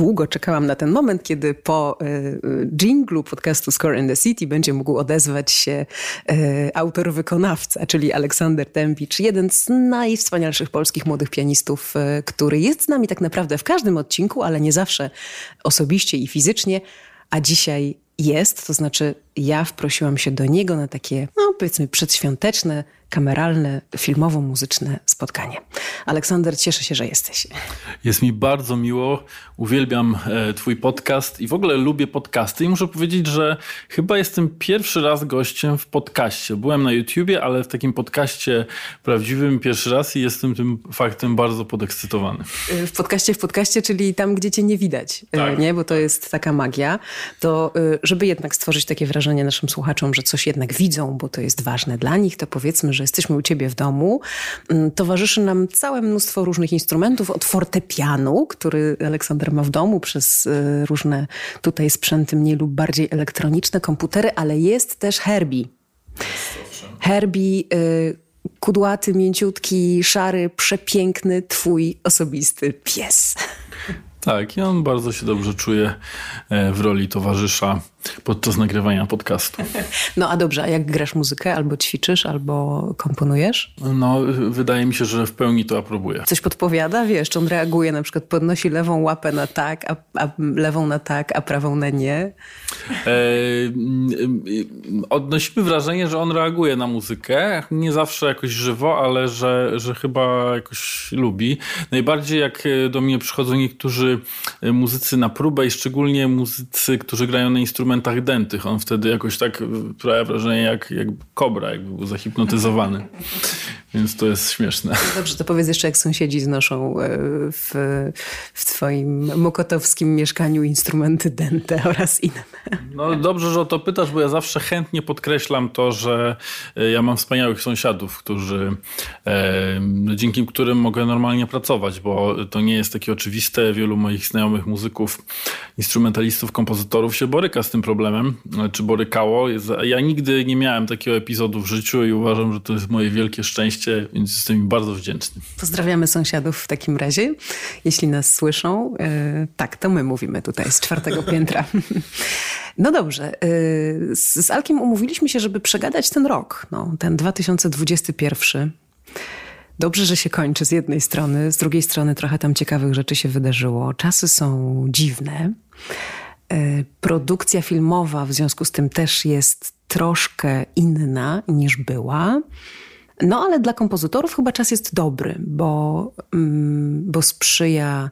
długo czekałam na ten moment, kiedy po jinglu podcastu Score in the City będzie mógł odezwać się autor-wykonawca, czyli Aleksander Tempicz, jeden z najwspanialszych polskich młodych pianistów, który jest z nami tak naprawdę w każdym odcinku, ale nie zawsze osobiście i fizycznie, a dzisiaj jest, to znaczy ja wprosiłam się do niego na takie, no powiedzmy, przedświąteczne kameralne, filmowo-muzyczne spotkanie. Aleksander, cieszę się, że jesteś. Jest mi bardzo miło. Uwielbiam e, Twój podcast i w ogóle lubię podcasty. I muszę powiedzieć, że chyba jestem pierwszy raz gościem w podcaście. Byłem na YouTubie, ale w takim podcaście prawdziwym pierwszy raz i jestem tym faktem bardzo podekscytowany. E, w podcaście, w podcaście, czyli tam, gdzie Cię nie widać, e, tak. nie? bo to jest taka magia. To, żeby jednak stworzyć takie wrażenie naszym słuchaczom, że coś jednak widzą, bo to jest ważne dla nich, to powiedzmy, że że jesteśmy u ciebie w domu. Mm, towarzyszy nam całe mnóstwo różnych instrumentów, od fortepianu, który Aleksander ma w domu, przez y, różne tutaj sprzęty mniej lub bardziej elektroniczne, komputery, ale jest też Herbie. Herbie, y, kudłaty, mięciutki, szary, przepiękny, twój osobisty pies. Tak, i on bardzo się dobrze czuje e, w roli towarzysza podczas nagrywania podcastu. No a dobrze, a jak grasz muzykę, albo ćwiczysz, albo komponujesz? No, wydaje mi się, że w pełni to aprobuję. Coś podpowiada? Wiesz, czy on reaguje, na przykład podnosi lewą łapę na tak, a, a lewą na tak, a prawą na nie? E, odnosimy wrażenie, że on reaguje na muzykę. Nie zawsze jakoś żywo, ale że, że chyba jakoś lubi. Najbardziej jak do mnie przychodzą niektórzy muzycy na próbę i szczególnie muzycy, którzy grają na instrumentach instrumentach dętych. On wtedy jakoś tak sprawia wrażenie jak, jak kobra, jakby był zahipnotyzowany. Więc to jest śmieszne. Dobrze, to powiedz jeszcze, jak sąsiedzi znoszą e, w, w twoim mokotowskim mieszkaniu instrumenty dęte oraz inne. No dobrze, że o to pytasz, bo ja zawsze chętnie podkreślam to, że e, ja mam wspaniałych sąsiadów, którzy, e, dzięki którym mogę normalnie pracować, bo to nie jest takie oczywiste. Wielu moich znajomych muzyków, instrumentalistów, kompozytorów się boryka z tym problemem, czy borykało. Ja nigdy nie miałem takiego epizodu w życiu i uważam, że to jest moje wielkie szczęście więc jestem im bardzo wdzięczny. Pozdrawiamy sąsiadów w takim razie, jeśli nas słyszą. E, tak, to my mówimy tutaj z czwartego piętra. No dobrze, e, z Alkiem umówiliśmy się, żeby przegadać ten rok, no, ten 2021. Dobrze, że się kończy z jednej strony, z drugiej strony trochę tam ciekawych rzeczy się wydarzyło. Czasy są dziwne. E, produkcja filmowa w związku z tym też jest troszkę inna niż była. No ale dla kompozytorów chyba czas jest dobry, bo, mm, bo sprzyja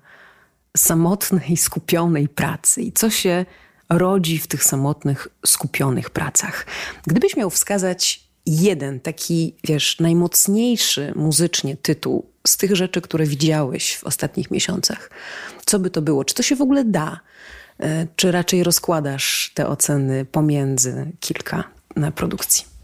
samotnej, skupionej pracy. I co się rodzi w tych samotnych, skupionych pracach? Gdybyś miał wskazać jeden taki, wiesz, najmocniejszy muzycznie tytuł z tych rzeczy, które widziałeś w ostatnich miesiącach, co by to było? Czy to się w ogóle da? E, czy raczej rozkładasz te oceny pomiędzy kilka na produkcji?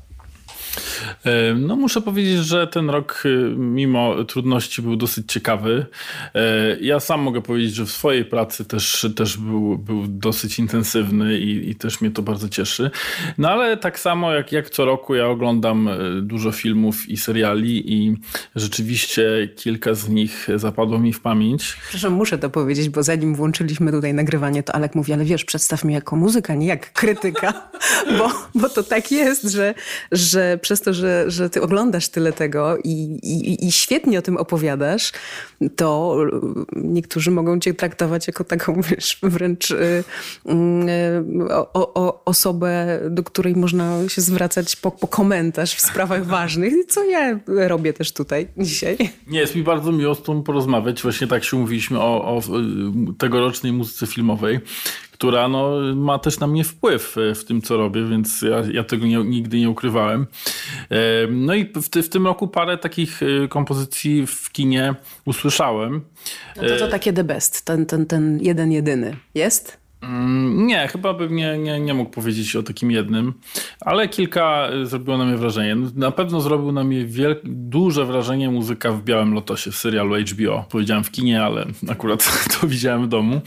E, no muszę powiedzieć, że ten rok e, mimo trudności był dosyć ciekawy. E, ja sam mogę powiedzieć, że w swojej pracy też, też był, był dosyć intensywny i, i też mnie to bardzo cieszy. No ale tak samo jak, jak co roku ja oglądam dużo filmów i seriali i rzeczywiście kilka z nich zapadło mi w pamięć. Proszę, muszę to powiedzieć, bo zanim włączyliśmy tutaj nagrywanie, to Alek mówi, ale wiesz, przedstaw mnie jako muzyka, nie jak krytyka, bo, bo to tak jest, że, że przez to, że, że ty oglądasz tyle tego i, i, i świetnie o tym opowiadasz, to niektórzy mogą cię traktować jako taką, wiesz, wręcz y, y, o, o, osobę, do której można się zwracać po, po komentarz w sprawach ważnych, co ja robię też tutaj dzisiaj. Nie, jest mi bardzo miło z tą porozmawiać. Właśnie tak się mówiliśmy o, o tegorocznej muzyce filmowej, która no, ma też na mnie wpływ e, w tym, co robię, więc ja, ja tego nie, nigdy nie ukrywałem. E, no i w, w, tym roku parę takich e, kompozycji w kinie usłyszałem. No to to takie the best, ten, ten, ten jeden jedyny jest? Mm, nie, chyba bym nie, nie, nie mógł powiedzieć o takim jednym, ale kilka y, zrobiło na mnie wrażenie. Na pewno zrobił na mnie duże wrażenie muzyka w Białym Lotosie w serialu HBO. Powiedziałem w kinie, ale akurat to widziałem w domu,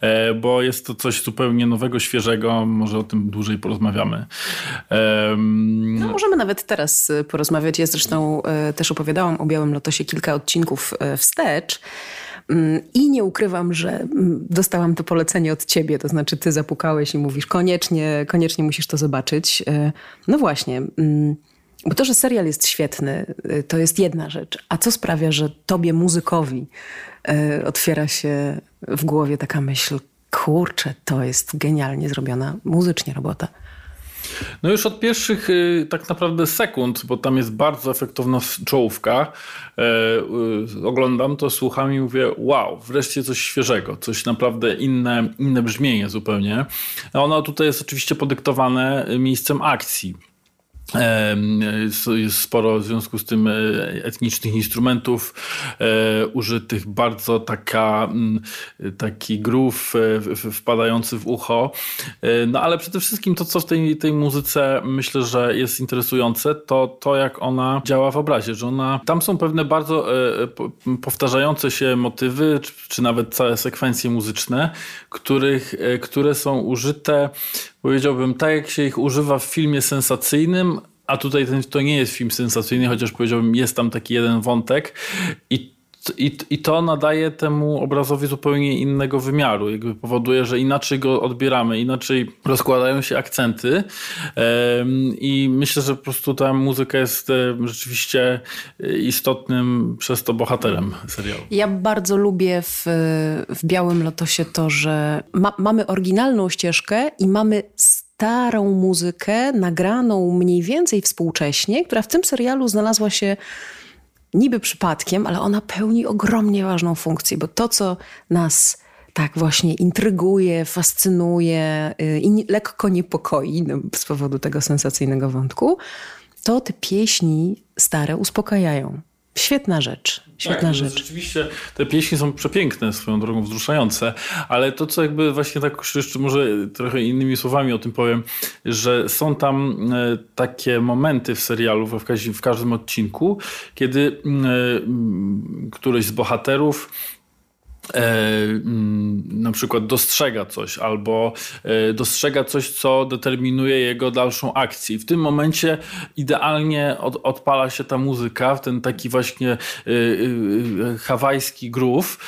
e, bo jest to coś zupełnie nowego, świeżego. Może o tym dłużej porozmawiamy. No, możemy nawet teraz y, porozmawiać. Ja zresztą e, też opowiadałam o Białym Lotosie kilka odcinków wstecz. Mm, I nie ukrywam, że mm, dostałam to polecenie od ciebie, to znaczy ty zapukałeś i mówisz koniecznie, koniecznie musisz to zobaczyć. E, no właśnie, mm, bo to, że serial jest świetny, e, to jest jedna rzecz. A co sprawia, że tobie muzykowi e, otwiera się w głowie taka myśl, kurczę, to jest genialnie zrobiona muzycznie robota. No już od pierwszych y, tak naprawdę sekund, bo tam jest bardzo efektowna czołówka, e, y, oglądam to, słucham i mówię wow, wreszcie coś świeżego, coś naprawdę inne, inne brzmienie zupełnie. Ono tutaj jest oczywiście podyktowane miejscem akcji jest sporo w związku z tym e, etnicznych instrumentów e, użytych, bardzo taka, taki groove e, wpadający w ucho. No ale przede wszystkim to, co w tej, tej muzyce myślę, że jest interesujące, to to, jak ona działa w obrazie, że ona, tam są pewne bardzo powtarzające się motywy, czy, czy nawet całe sekwencje muzyczne, których, które są użyte powiedziałbym, tak jak się ich używa w filmie sensacyjnym, a tutaj ten, to nie jest film sensacyjny, chociaż powiedziałbym, jest tam taki jeden wątek i i, I to nadaje temu obrazowi zupełnie innego wymiaru. Jakby powoduje, że inaczej go odbieramy, inaczej rozkładają się akcenty. I myślę, że po prostu ta muzyka jest rzeczywiście istotnym przez to bohaterem serialu. Ja bardzo lubię w, w Białym Lotosie to, że ma, mamy oryginalną ścieżkę i mamy starą muzykę, nagraną mniej więcej współcześnie, która w tym serialu znalazła się niby przypadkiem, ale ona pełni ogromnie ważną funkcję, bo to, co nas tak właśnie intryguje, fascynuje y, i lekko niepokoi no, z powodu tego sensacyjnego wątku, to te pieśni stare uspokajają. Świetna rzecz. Świetna tak, rzecz. Rzeczywiście te pieśni są przepiękne, swoją drogą wzruszające, ale to, co jakby właśnie tak jeszcze może trochę innymi słowami o tym powiem, że są tam e, takie momenty w serialu, w, każdym, odcinku, kiedy e, któryś z bohaterów na przykład dostrzega coś albo e, dostrzega coś, co determinuje jego dalszą akcję. I w tym momencie idealnie od, odpala się ta muzyka w ten taki właśnie e, hawajski groove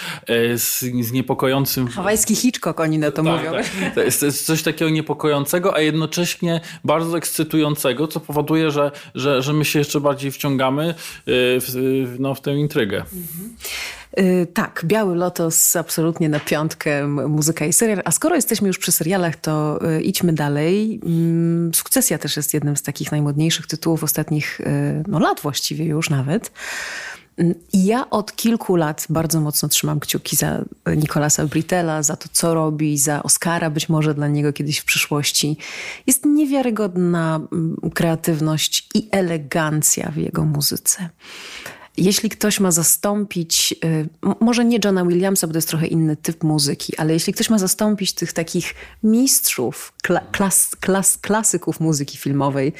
z, z niepokojącym... Hawajski Hitchcock oni na to tak, mówią. Tak. To, jest, to jest coś takiego niepokojącego, a jednocześnie bardzo ekscytującego, co powoduje, że, że, że my się jeszcze bardziej wciągamy w, no, w tę intrygę. Mhm. Y, tak, Biały Lotos absolutnie na piątkę muzyka i serial. A skoro jesteśmy już przy serialach, to y, idźmy dalej. Mm, Sukcesja też jest jednym z takich najmodniejszych tytułów ostatnich y, no, lat właściwie już nawet. Mm, ja od kilku lat bardzo mocno trzymam kciuki za Nicolasa Britella, za to, co robi, za Oscara być może dla niego kiedyś w przyszłości. Jest niewiarygodna mm, kreatywność i elegancja w jego muzyce jeśli ktoś ma zastąpić, y, może nie Johna Williamsa, bo to jest trochę inny typ muzyki, ale jeśli ktoś ma zastąpić tych takich mistrzów, klas, klas, klasyków muzyki filmowej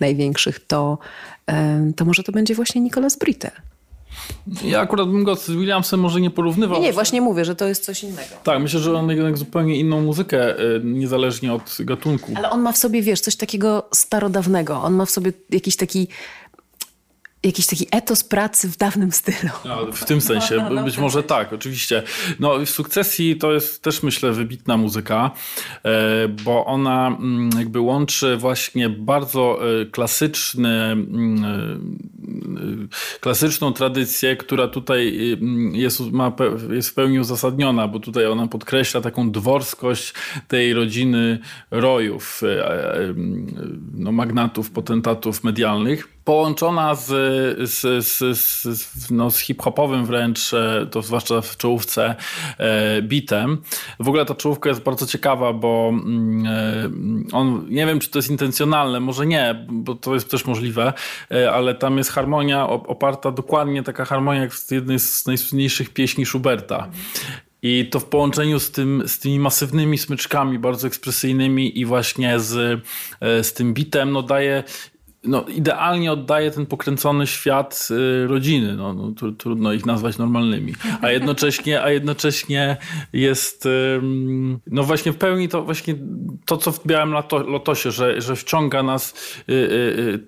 największych, to, y, to może to będzie właśnie Nicholas Britell. Ja akurat bym go z Williamsem może nie porównywał. Nie, nie, właśnie mówię, że to jest coś innego. Tak, myślę, że on jednak zupełnie inną muzykę, y, niezależnie od gatunku. Ale on ma w sobie, wiesz, coś takiego starodawnego. On ma w sobie jakiś taki jakiś taki etos pracy w dawnym stylu. No, w tym sensie, no, no, być może tak, oczywiście. No w Sukcesji to jest też myślę wybitna muzyka, e, bo ona mm, jakby łączy właśnie bardzo e, klasyczny, mm, e, klasyczną tradycję, która tutaj mm, jest, ma, jest w pełni uzasadniona, bo tutaj ona podkreśla taką dworskość tej rodziny rojów, no, magnatów, potentatów medialnych połączona z, z, z, z, no, z hip-hopowym wręcz, e, to zwłaszcza w czołówce, e, bitem. W ogóle ta czołówka jest bardzo ciekawa, bo mm, e, on, nie wiem czy to jest intencjonalne, może nie, bo to jest też możliwe, ale tam jest harmonia oparta dokładnie, taka harmonia jak w jednej z najsłynniejszych pieśni Schuberta. I to w połączeniu z, tym, z tymi masywnymi smyczkami, bardzo ekspresyjnymi i właśnie z, z tym bitem, no daje no, idealnie oddaje ten pokręcony świat y, rodziny. No, no, trudno ich nazwać normalnymi. A jednocześnie, a jednocześnie jest no właśnie w pełni to właśnie to, co w Białym Lotosie, że, że wciąga nas y,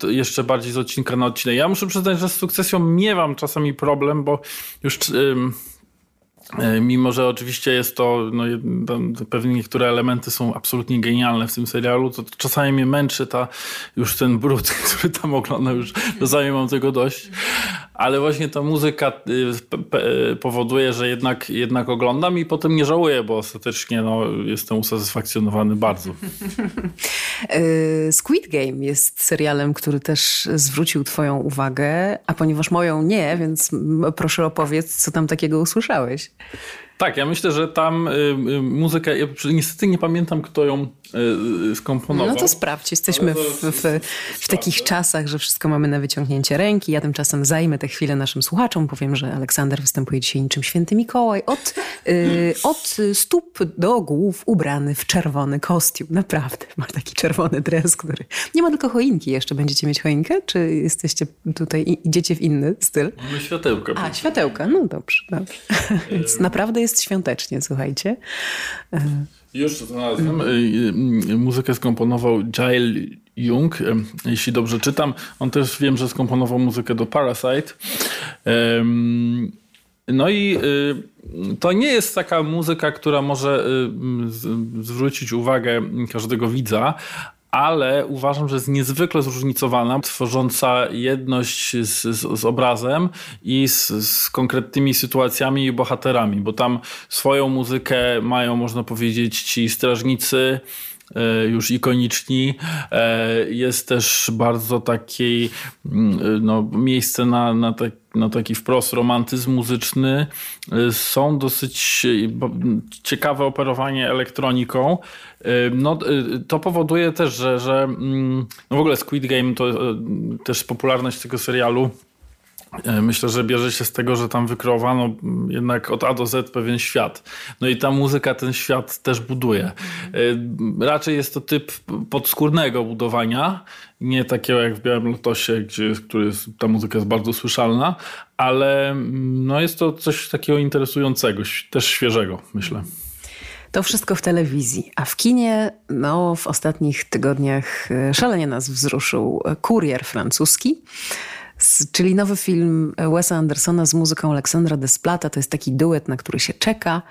y, jeszcze bardziej z odcinka na odcinek. Ja muszę przyznać, że z sukcesją miewam czasami problem, bo już mimo, że oczywiście jest to, no, pewnie niektóre elementy są absolutnie genialne w tym serialu, to czasami mnie męczy ta, już ten brud, który tam oglądam, już czasami mam tego dość. Ale właśnie ta muzyka y, powoduje, że jednak, jednak oglądam i potem nie żałuję, bo ostatecznie no, jestem usatysfakcjonowany bardzo. Y, Squid Game jest serialem, który też zwrócił twoją uwagę, a ponieważ moją nie, więc proszę opowiedz, co tam takiego usłyszałeś. Tak, ja myślę, że tam y, y, muzykę, ja niestety nie pamiętam, kto ją skomponował. No to sprawdź, jesteśmy w, w, w, takich czasach, że wszystko mamy na wyciągnięcie ręki. Ja tymczasem zajmę tę chwilę naszym słuchaczom. Powiem, że Aleksander występuje dzisiaj niczym święty Mikołaj. Od, y, od stóp do głów ubrany w czerwony kostium. Naprawdę, ma taki czerwony dres, który... Nie ma tylko choinki jeszcze. Będziecie mieć choinkę? Czy jesteście tutaj, idziecie w inny styl? Mamy światełka. A, światełka. No dobrze, dobrze. Więc naprawdę jest świątecznie, słuchajcie. Już znalazłem. Mm. Muzykę skomponował Jael Jung, jeśli dobrze czytam. On też wiem, że skomponował muzykę do Parasite. No i y, to nie jest taka muzyka, która może y, zwrócić uwagę każdego widza, ale uważam, że jest niezwykle zróżnicowana, tworząca jedność z, z, z obrazem i z, z, konkretnymi sytuacjami i bohaterami, bo tam swoją muzykę mają, można powiedzieć, ci strażnicy, już ikoniczni. E, jest też bardzo takie mm, no, miejsce na, na tak no, taki wprost romantyzm muzyczny. Są dosyć ciekawe operowanie elektroniką. No, to powoduje też, że, że mm, no w ogóle Squid Game to też popularność tego serialu Myślę, że bierze się z tego, że tam wykreowano jednak od A do Z pewien świat. No i ta muzyka ten świat też buduje. Raczej jest to typ podskórnego budowania, nie takiego jak w Białym Lotosie, gdzie który jest, ta muzyka jest bardzo słyszalna, ale mm, no jest to coś takiego interesującego, też świeżego, myślę. To wszystko w telewizji, a w kinie no, w ostatnich tygodniach e, szalenie nas wzruszył Kurier francuski, czyli nowy film Wesa Andersona z muzyką Aleksandra Desplata. To jest taki duet, na który się czeka,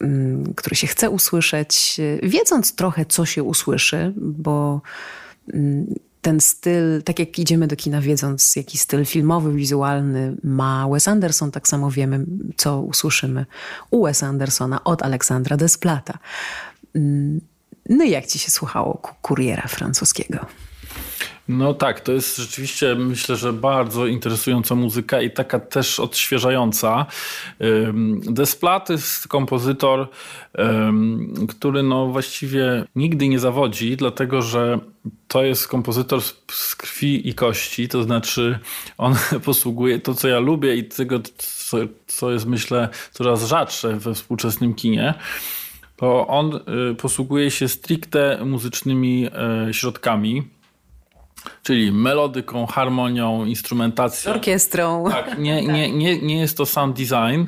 mm, który się chce usłyszeć, e, wiedząc trochę, co się usłyszy, bo mm, ten styl, tak jak idziemy do kina wiedząc, jaki styl filmowy, wizualny ma Wes Anderson, tak samo wiemy, co usłyszymy u Wesa Andersona od Aleksandra Desplata. Mm, no i jak ci się słuchało kuriera francuskiego? No tak, to jest rzeczywiście myślę, że bardzo interesująca muzyka i taka też odświeżająca. Desplat jest kompozytor, który no właściwie nigdy nie zawodzi, dlatego że to jest kompozytor z krwi i kości, to znaczy on posługuje to, co ja lubię i tego, co, co jest myślę coraz rzadsze we współczesnym kinie to on y, posługuje się stricte muzycznymi e, środkami Czyli melodyką, harmonią, instrumentacją. Orkiestrą. Tak, nie, tak. Nie, nie, nie jest to sound design.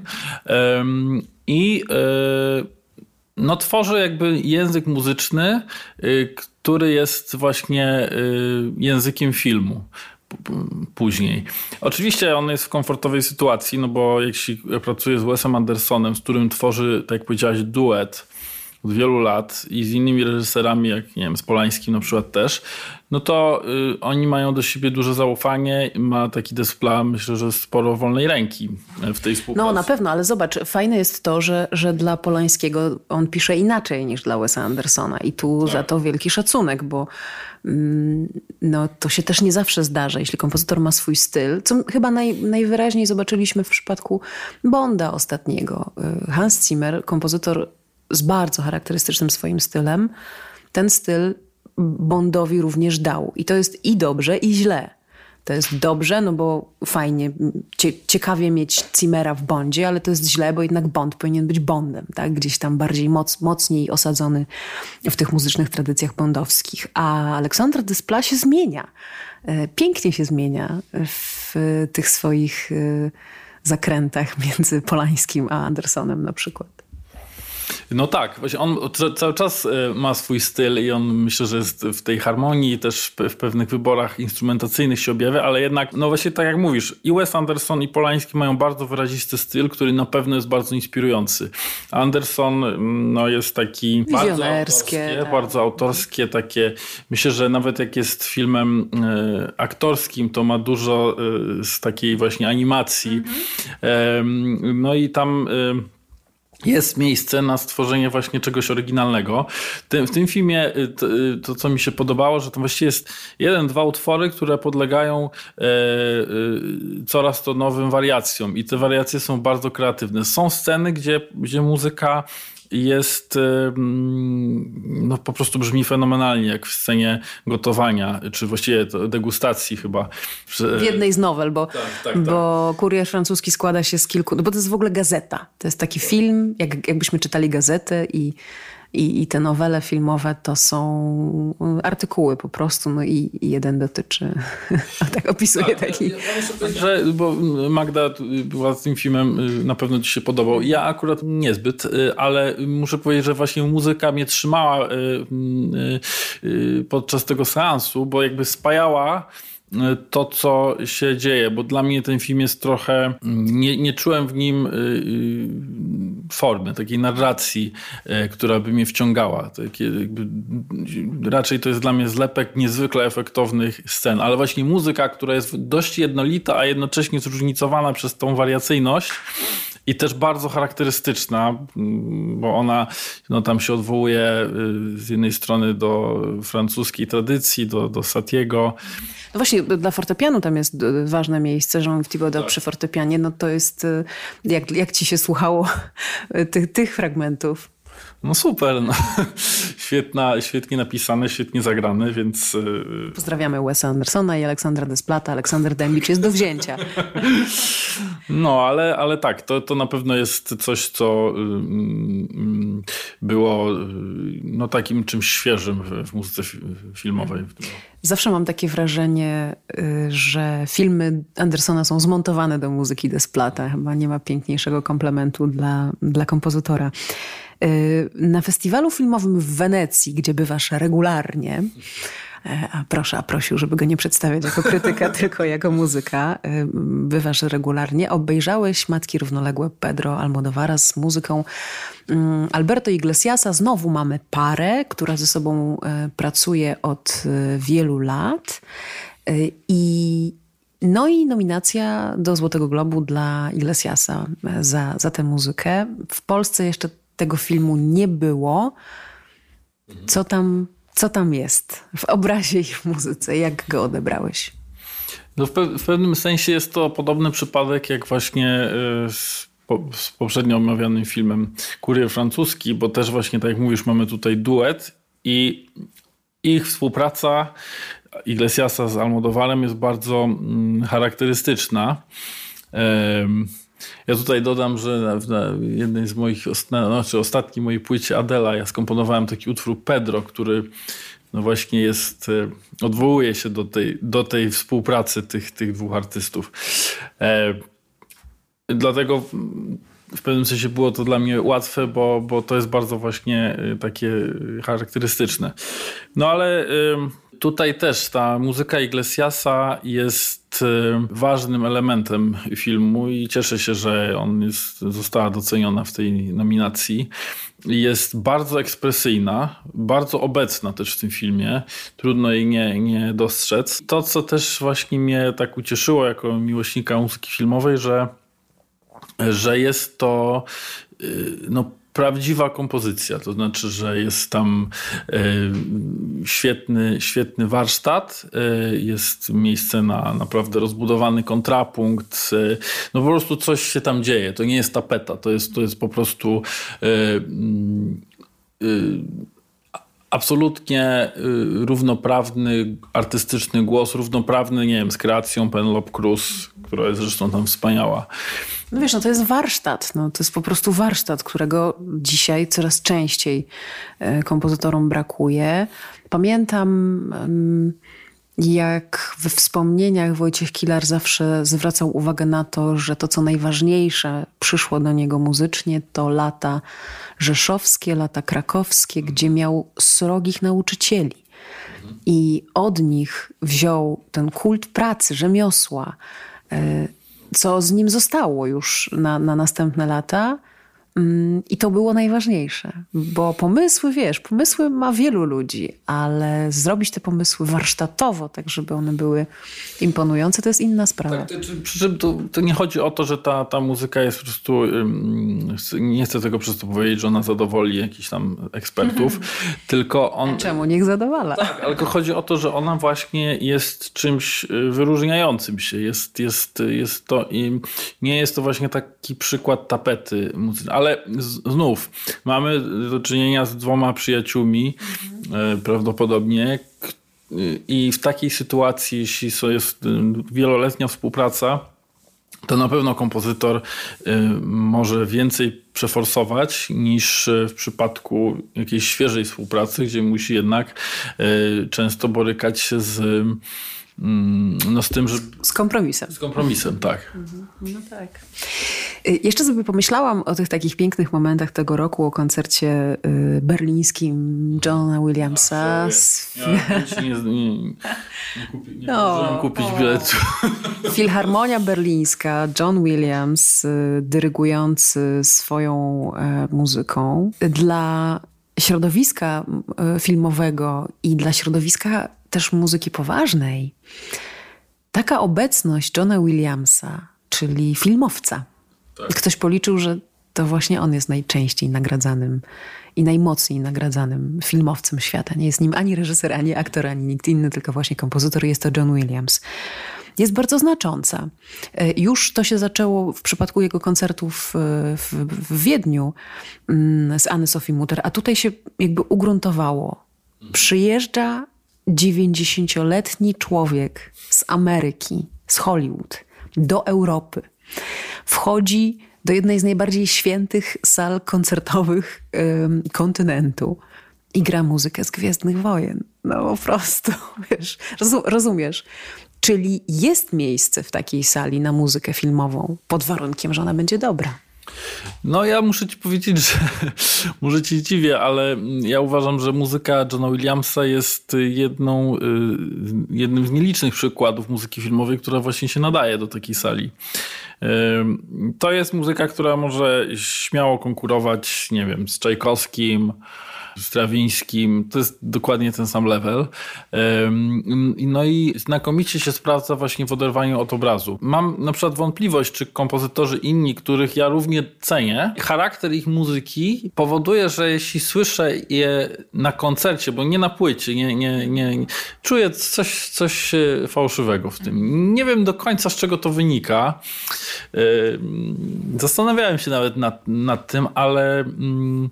Um, I y, no, tworzy jakby język muzyczny, y, który jest właśnie y, językiem filmu później. Oczywiście on jest w komfortowej sytuacji, no bo jeśli pracuje z Wesem Andersonem, z którym tworzy, tak jak powiedziałaś, duet, od wielu lat i z innymi reżyserami, jak nie wiem, z Polańskim na przykład też, no to y, oni mają do siebie duże zaufanie. Ma taki Despla, myślę, że sporo wolnej ręki w tej współpracy. No na pewno, ale zobacz, fajne jest to, że, że dla Polańskiego on pisze inaczej niż dla Wesa Andersona i tu tak. za to wielki szacunek, bo mm, no, to się też nie zawsze zdarza, jeśli kompozytor ma swój styl, co chyba naj, najwyraźniej zobaczyliśmy w przypadku Bonda ostatniego. Y, Hans Zimmer, kompozytor z bardzo charakterystycznym swoim stylem, ten styl Bondowi również dał. I to jest i dobrze, i źle. To jest dobrze, no bo fajnie, ciekawie mieć Cimera w Bondzie, ale to jest źle, bo jednak Bond powinien być Bondem, tak? Gdzieś tam bardziej moc, mocniej osadzony w tych muzycznych tradycjach bondowskich. A Aleksander Dyspla się zmienia. E, pięknie się zmienia w tych swoich e, zakrętach między Polańskim a Andersonem na przykład. No tak, właśnie on cały czas e, ma swój styl i on myślę, że jest w tej harmonii też w pewnych wyborach instrumentacyjnych się objawia, ale jednak, no właśnie tak jak mówisz, i Wes Anderson i Polański mają bardzo wyrazisty styl, który na pewno jest bardzo inspirujący. Anderson mm, no, jest taki bardzo autorskie, tak. bardzo autorskie, takie, myślę, że nawet jak jest filmem e, aktorskim, to ma dużo e, z takiej właśnie animacji. Mhm. E, no i tam e, jest miejsce na stworzenie właśnie czegoś oryginalnego. W tym filmie y, to, y, to, co mi się podobało, że to właściwie jest jeden, dwa utwory, które podlegają e, e, coraz to nowym wariacjom i te wariacje są bardzo kreatywne. Są sceny, gdzie, gdzie muzyka jest no, po prostu brzmi fenomenalnie, jak w scenie gotowania, czy właściwie degustacji chyba. W jednej z nowel, bo, tak, tak, tak. bo kurier francuski składa się z kilku, no bo to jest w ogóle gazeta. To jest taki film, jak, jakbyśmy czytali gazetę i i, I te nowele filmowe to są y, artykuły po prostu, no i, i jeden dotyczy, a tak opisuje tak, taki. Ja, ja że, bo Magda była z tym filmem, y, na pewno ci się podobał. Ja akurat niezbyt, y, ale muszę powiedzieć, że właśnie muzyka mnie trzymała podczas tego seansu, bo jakby spajała to, co się dzieje, bo dla mnie ten film jest trochę. Nie, nie czułem w nim y, y, formy, takiej narracji, y, która by mnie wciągała. Takie raczej to jest dla mnie zlepek niezwykle efektownych scen, ale właśnie muzyka, która jest dość jednolita, a jednocześnie zróżnicowana przez tą wariacyjność i też bardzo charakterystyczna, bo ona no, tam się odwołuje z jednej strony do francuskiej tradycji, do, do Satiego. No właśnie, dla fortepianu tam jest ważne miejsce, Jean Thibaudot tak. przy fortepianie, no to jest, y, jak, jak ci się słuchało tych, tych fragmentów? No super, no. Świetna, świetnie napisane, świetnie zagrane, więc... Y, Pozdrawiamy Wesa Andersona i Aleksandra Desplata. Aleksander Dębicz jest do wzięcia. No, ale, ale tak, to, to na pewno jest coś, co mm, było no, takim czymś świeżym w, w muzyce filmowej. Zawsze mam takie wrażenie, y, że filmy Andersona są zmontowane do muzyki Desplata. Chyba nie ma piękniejszego komplementu dla, dla kompozytora. Y, na festiwalu filmowym w Wenecji, gdzie bywasz regularnie, e, a proszę, a prosił, żeby go nie przedstawiać jako krytyka, tylko jako muzyka, y, bywasz regularnie, obejrzałeś Matki Równoległe Pedro Almodovara z muzyką mm, Alberto Iglesiasa. Znowu mamy parę, która ze sobą e, pracuje od e, wielu lat i no i nominacja do Złotego Globu dla Iglesiasa za, za tę muzykę. W Polsce jeszcze tego filmu nie było. Co tam, co tam jest w obrazie i w muzyce? Jak go odebrałeś? No w, pe w pewnym sensie jest to podobny przypadek jak właśnie y, z, po, z poprzednio omawianym filmem Kurier Francuski, bo też właśnie tak jak mówisz, mamy tutaj duet i ich współpraca Iglesiasa z Almodovarem jest bardzo mm, charakterystyczna. Ja tutaj dodam, że na, na jednej z moich, znaczy ostatniej mojej płycie Adela ja skomponowałem taki utwór Pedro, który no właśnie jest, e, odwołuje się do tej, do tej współpracy tych, tych dwóch artystów. E, dlatego w pewnym sensie było to dla mnie łatwe, bo, bo to jest bardzo właśnie e, takie charakterystyczne. No ale tutaj też ta muzyka Iglesiasa jest y, ważnym elementem filmu i cieszę się, że on jest, została doceniona w tej nominacji. Jest bardzo ekspresyjna, bardzo obecna też w tym filmie. Trudno jej nie, nie dostrzec. To, co też właśnie mnie tak ucieszyło jako miłośnika muzyki filmowej, że, że jest to y, no, prawdziwa kompozycja, to znaczy, że jest tam e, świetny, świetny warsztat, e, jest miejsce na naprawdę rozbudowany kontrapunkt, e, no po prostu coś się tam dzieje, to nie jest tapeta, to jest, to jest po prostu mm, absolutnie równoprawny, artystyczny głos, równoprawny, nie wiem, z kreacją Penelope Cruz, która jest zresztą tam wspaniała. No wiesz, no to jest warsztat. No, to jest po prostu warsztat, którego dzisiaj coraz częściej e, kompozytorom brakuje. Pamiętam jak we wspomnieniach Wojciech Kilar zawsze zwracał uwagę na to, że to, co najważniejsze przyszło do niego muzycznie, to lata rzeszowskie, lata krakowskie, gdzie miał srogich nauczycieli. I od nich wziął ten kult pracy, rzemiosła, co z nim zostało już na, na następne lata. Mm, I to było najważniejsze, bo pomysły, wiesz, pomysły ma wielu ludzi, ale zrobić te pomysły warsztatowo, tak żeby one były imponujące, to jest inna sprawa. Tak, przy czym to, to, nie chodzi o to, że ta, ta muzyka jest po prostu, nie chcę tego przez to powiedzieć, że ona zadowoli jakichś tam ekspertów, tylko on... Czemu? Niech zadowala. Tak, ale chodzi o to, że ona właśnie jest czymś y, wyróżniającym się. Jest, jest, jest to i nie jest to właśnie taki przykład tapety muzycznej, ale ale znów mamy do czynienia z dwoma przyjaciółmi mhm. prawdopodobnie i w takiej sytuacji, jeśli to jest y, wieloletnia współpraca, to na pewno kompozytor y, może więcej przeforsować niż w przypadku jakiejś świeżej współpracy, gdzie musi jednak często borykać się z Mm, no z tym, że... Z kompromisem. Z kompromisem, tak. Mhm. No tak. Jeszcze sobie pomyślałam o tych takich pięknych momentach tego roku, o koncercie y, berlińskim Johna Williamsa. Ja, nie, nie, nie, kupi, nie o, kupić biletu. Filharmonia Berlińska, John Williams, y, dyrygujący swoją e, muzyką. Dla środowiska filmowego i dla środowiska też muzyki poważnej, taka obecność Johna Williamsa, czyli filmowca, tak. ktoś policzył, że to właśnie on jest najczęściej nagradzanym i najmocniej nagradzanym filmowcem świata. Nie jest nim ani reżyser, ani aktor, ani nikt inny, tylko właśnie kompozytor. Jest to John Williams. Jest bardzo znacząca. E, już to się zaczęło w przypadku jego koncertów e, w, w Wiedniu mm, z Anny Sophie Mutter, a tutaj się jakby ugruntowało. Przyjeżdża 90-letni człowiek z Ameryki, z Hollywood, do Europy. Wchodzi do jednej z najbardziej świętych sal koncertowych kontynentu i gra muzykę z Gwiezdnych Wojen. No po prostu, wiesz, rozumiesz. Czyli jest miejsce w takiej sali na muzykę filmową, pod warunkiem, że ona będzie dobra. No ja muszę ci powiedzieć, że może ci dziwię, ale ja uważam, że muzyka Johna Williamsa jest jedną, y, jednym z nielicznych przykładów muzyki filmowej, która właśnie się nadaje do takiej sali. Y, to jest muzyka, która może śmiało konkurować, nie wiem, z Czajkowskim, Strawińskim, to jest dokładnie ten sam level. No i znakomicie się sprawdza właśnie w oderwaniu od obrazu. Mam na przykład wątpliwość, czy kompozytorzy inni, których ja równie cenię, charakter ich muzyki powoduje, że jeśli słyszę je na koncercie, bo nie na płycie, nie, nie, nie, nie czuję coś, coś e, fałszywego w tym. Nie wiem do końca z czego to wynika. Zastanawiałem się nawet nad, nad tym, ale mm,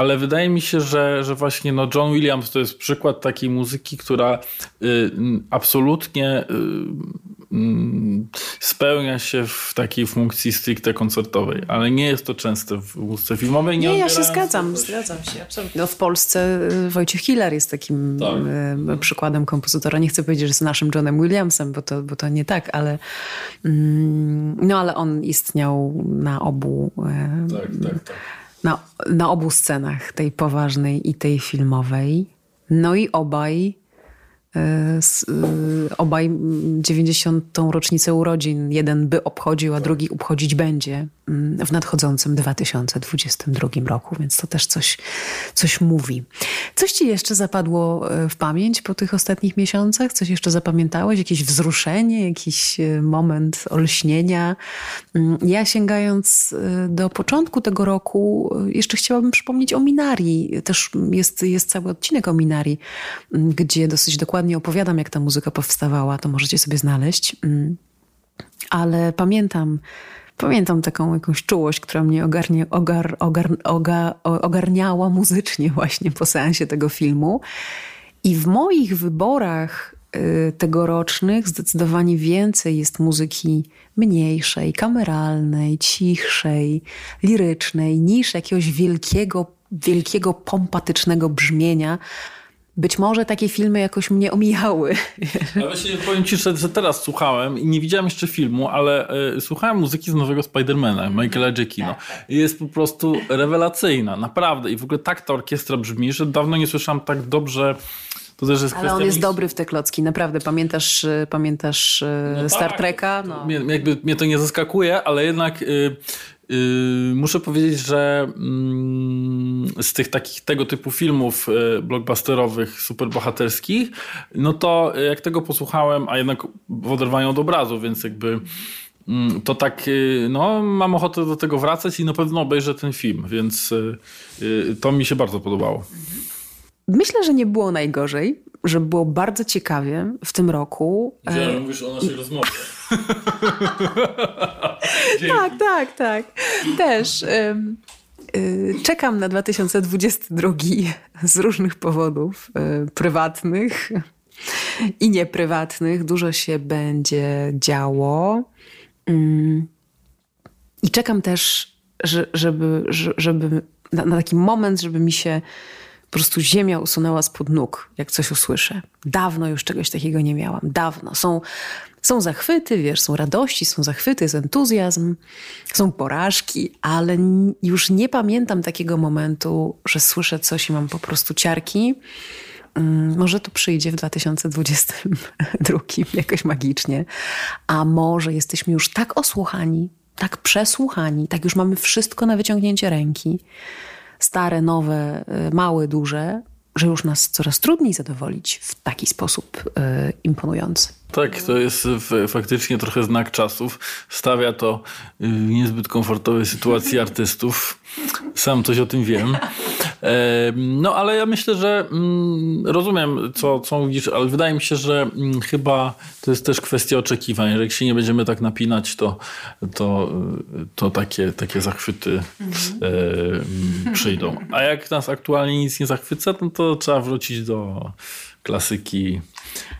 ale wydaje mi się, że, że właśnie no John Williams to jest przykład takiej muzyki, która y, absolutnie y, y, spełnia się w takiej funkcji stricte koncertowej, ale nie jest to częste w muzyce filmowej. Nie, nie ja się zgadzam, zgadzam się, absolutnie. No w Polsce y, Wojciech Hiller jest takim tak. Y, przykładem kompozytora. Nie chcę powiedzieć, że z naszym Johnem Williamsem, bo to, bo to nie tak, ale mm, no ale on istniał na obu y, tak, tak, tak na, na obu scenach, tej poważnej i tej filmowej. No i obaj Y, obaj 90. rocznicę urodzin. Jeden by obchodził, a drugi obchodzić będzie mm, w nadchodzącym 2022 roku, więc to też coś, coś mówi. Coś ci jeszcze zapadło y, w pamięć po tych ostatnich miesiącach? Coś jeszcze zapamiętałeś? Jakieś wzruszenie, jakiś y, moment olśnienia? Mm, ja sięgając do początku tego roku, jeszcze chciałabym przypomnieć o Minari. Też jest, jest cały odcinek o Minari, mm, gdzie dosyć dokładnie opowiadam, jak ta muzyka powstawała, to możecie sobie znaleźć. Mm. Ale pamiętam, pamiętam taką jakąś czułość, która mnie ogarnie, ogar, ogar, ogar, ogarniała muzycznie właśnie po seansie tego filmu. I w moich wyborach y, tegorocznych zdecydowanie więcej jest muzyki mniejszej, kameralnej, cichszej, lirycznej, niż jakiegoś wielkiego, wielkiego, pompatycznego brzmienia, być może takie filmy jakoś mnie omijały. Ale właśnie powiem ci, że, że teraz słuchałem i nie widziałem jeszcze filmu, ale y, słuchałem muzyki z nowego Spidermana, Michaela Giacchino. I jest po prostu rewelacyjna, naprawdę. I w ogóle tak ta orkiestra brzmi, że dawno nie słyszałam tak dobrze to też jest Ale on jest dobry w te klocki, naprawdę. Pamiętasz, y, pamiętasz y, no Star tak, Treka? No. Mnie, jakby mnie to nie zaskakuje, ale jednak y, muszę powiedzieć, że y, z tych takich tego typu filmów y, blockbusterowych, superbohaterskich, no to jak tego posłuchałem, a jednak w oderwaniu od obrazu, więc jakby mm, to tak, no, mam ochotę do tego wracać i na pewno obejrzę ten film, więc to mi się bardzo podobało. Myślę, że nie było najgorzej, że było bardzo ciekawie w tym roku. Widziałem, e, mówisz o naszej rozmowie. tak, tak, tak. Też. Y, czekam na 2022 z różnych powodów y, prywatnych i nieprywatnych. Dużo się będzie działo. I czekam też, żeby, żeby na, na taki moment, żeby mi się po prostu ziemia usunęła spod nóg, jak coś usłyszę. Dawno już czegoś takiego nie miałam. Dawno. Są, są zachwyty, wiesz, są radości, są zachwyty, jest entuzjazm, są porażki, ale już nie pamiętam takiego momentu, że słyszę coś i mam po prostu ciarki. Mm, może to przyjdzie w 2022 jakoś magicznie, a może jesteśmy już tak osłuchani, tak przesłuchani, tak już mamy wszystko na wyciągnięcie ręki, stare, nowe, y, małe, duże, że już nas coraz trudniej zadowolić w taki sposób y, imponujący. Tak, to jest faktycznie trochę znak czasów. Stawia to w niezbyt komfortowej sytuacji artystów. Sam coś o tym wiem. No ale ja myślę, że mm, rozumiem, co, co mówisz, ale wydaje mi się, że mm, chyba to jest też kwestia oczekiwań. Że jak się nie będziemy tak napinać, to, to, to takie, takie zachwyty mhm. przyjdą. A jak nas aktualnie nic nie zachwyca, no to trzeba wrócić do klasyki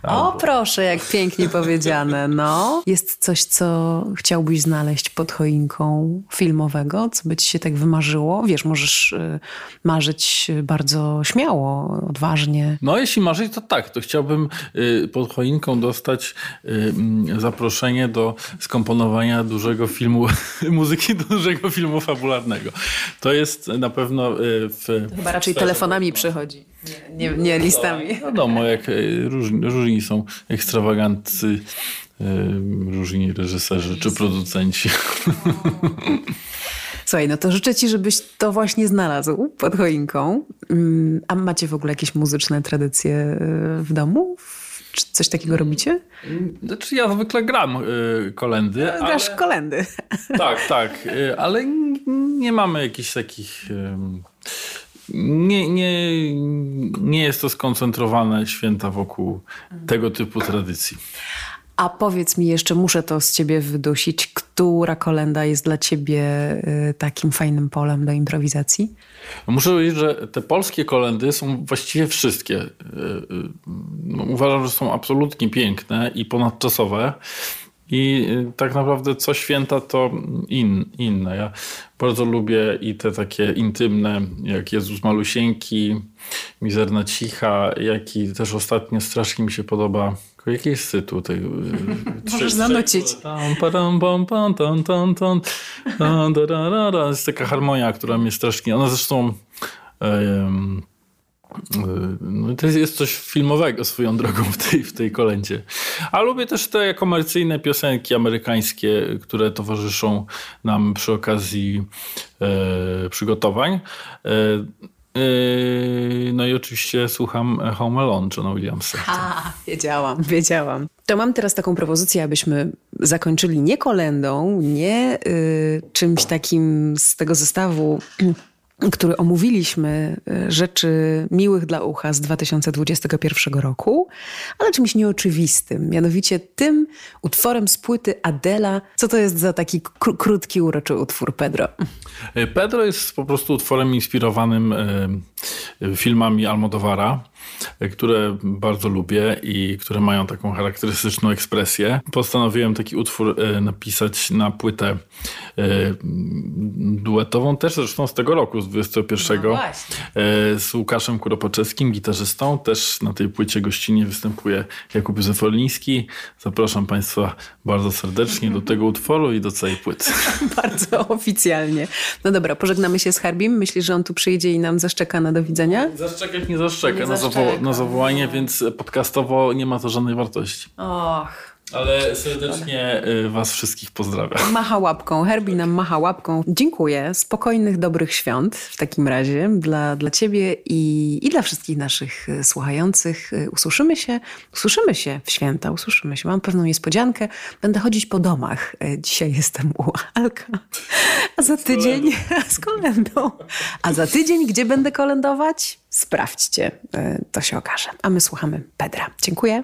Albo... O, proszę, jak pięknie powiedziane. No. Jest coś, co chciałbyś znaleźć pod choinką filmowego, co by ci się tak wymarzyło? Wiesz, możesz y, marzyć bardzo śmiało, odważnie. No, jeśli marzyć, to tak. To chciałbym y, pod choinką dostać y, mm, zaproszenie do skomponowania dużego filmu, muzyki dużego filmu fabularnego. To jest na pewno w... Chyba raczej telefonami przychodzi, nie, nie, nie listami. No, wiadomo, jak różni, różni są ekstrawagantcy, różni reżyserzy czy producenci. Słuchaj, no to życzę ci, żebyś to właśnie znalazł pod choinką. Mm, a macie w ogóle jakieś muzyczne tradycje e, w domu? Czy coś takiego robicie? Znaczy ja zwykle gram y, kolendy. Grasz ale... kolendy. Tak, tak, y, ale nie mamy jakichś takich... Y, nie, nie, nie jest to skoncentrowane święta wokół tego typu tradycji. A powiedz mi jeszcze, muszę to z ciebie wydusić, która kolenda jest dla ciebie y, takim fajnym polem do improwizacji? Muszę powiedzieć, że te polskie kolendy są właściwie wszystkie. Y, y, no, uważam, że są absolutnie piękne i ponadczasowe. I y, tak naprawdę co święta to in, inne. Ja bardzo lubię i te takie intymne, jak Jezus Malusieńki, Mizerna Cicha, jak i też ostatnio strasznie mi się podoba Jaki jest tytuł tej... Możesz zanucić. Jest taka harmonia, która mnie strasznie... Ona zresztą... Um, no, to jest coś filmowego swoją drogą w tej, w tej kolendzie. A lubię też te komercyjne piosenki amerykańskie, które towarzyszą nam przy okazji e, przygotowań. E, e no i oczywiście słucham Home Alone Johna Williamsa. A, wiedziałam, wiedziałam. To mam teraz taką propozycję, abyśmy zakończyli nie kolendą, nie y, czymś takim z tego zestawu który omówiliśmy, e, rzeczy miłych dla ucha z 2021 roku, ale czymś nieoczywistym, mianowicie tym utworem z płyty Adela. Co to jest za taki kr krótki, uroczy utwór, Pedro? E, Pedro jest po prostu utworem inspirowanym e, filmami Almodovara. Które bardzo lubię i które mają taką charakterystyczną ekspresję. Postanowiłem taki utwór napisać na płytę duetową, też zresztą z tego roku, z 21, no z Łukaszem Kuropaczewskim, gitarzystą. Też na tej płycie gościnnie występuje Jakub Józef Oliński. Zapraszam Państwa bardzo serdecznie do tego utworu i do całej płyty. bardzo oficjalnie. No dobra, pożegnamy się z Harbim. Myślisz, że on tu przyjdzie i nam zaszczeka na do widzenia? Zaszczekać nie zaszczeka, nie na, zawo- na zawołanie, więc podcastowo nie ma to żadnej wartości. Och. Ale serdecznie y, Was wszystkich pozdrawiam. Macha łapką, Herbie nam macha łapką. Dziękuję. Spokojnych, dobrych świąt w takim razie dla, dla Ciebie i, i dla wszystkich naszych y, słuchających. Y, usłyszymy się, usłyszymy się w święta, usłyszymy się. Mam pewną niespodziankę. Będę chodzić po domach. Dzisiaj jestem u Alka. A za tydzień z kolendą. A za tydzień gdzie będę kolędować? Sprawdźcie. To się okaże. A my słuchamy Pedra. Dziękuję.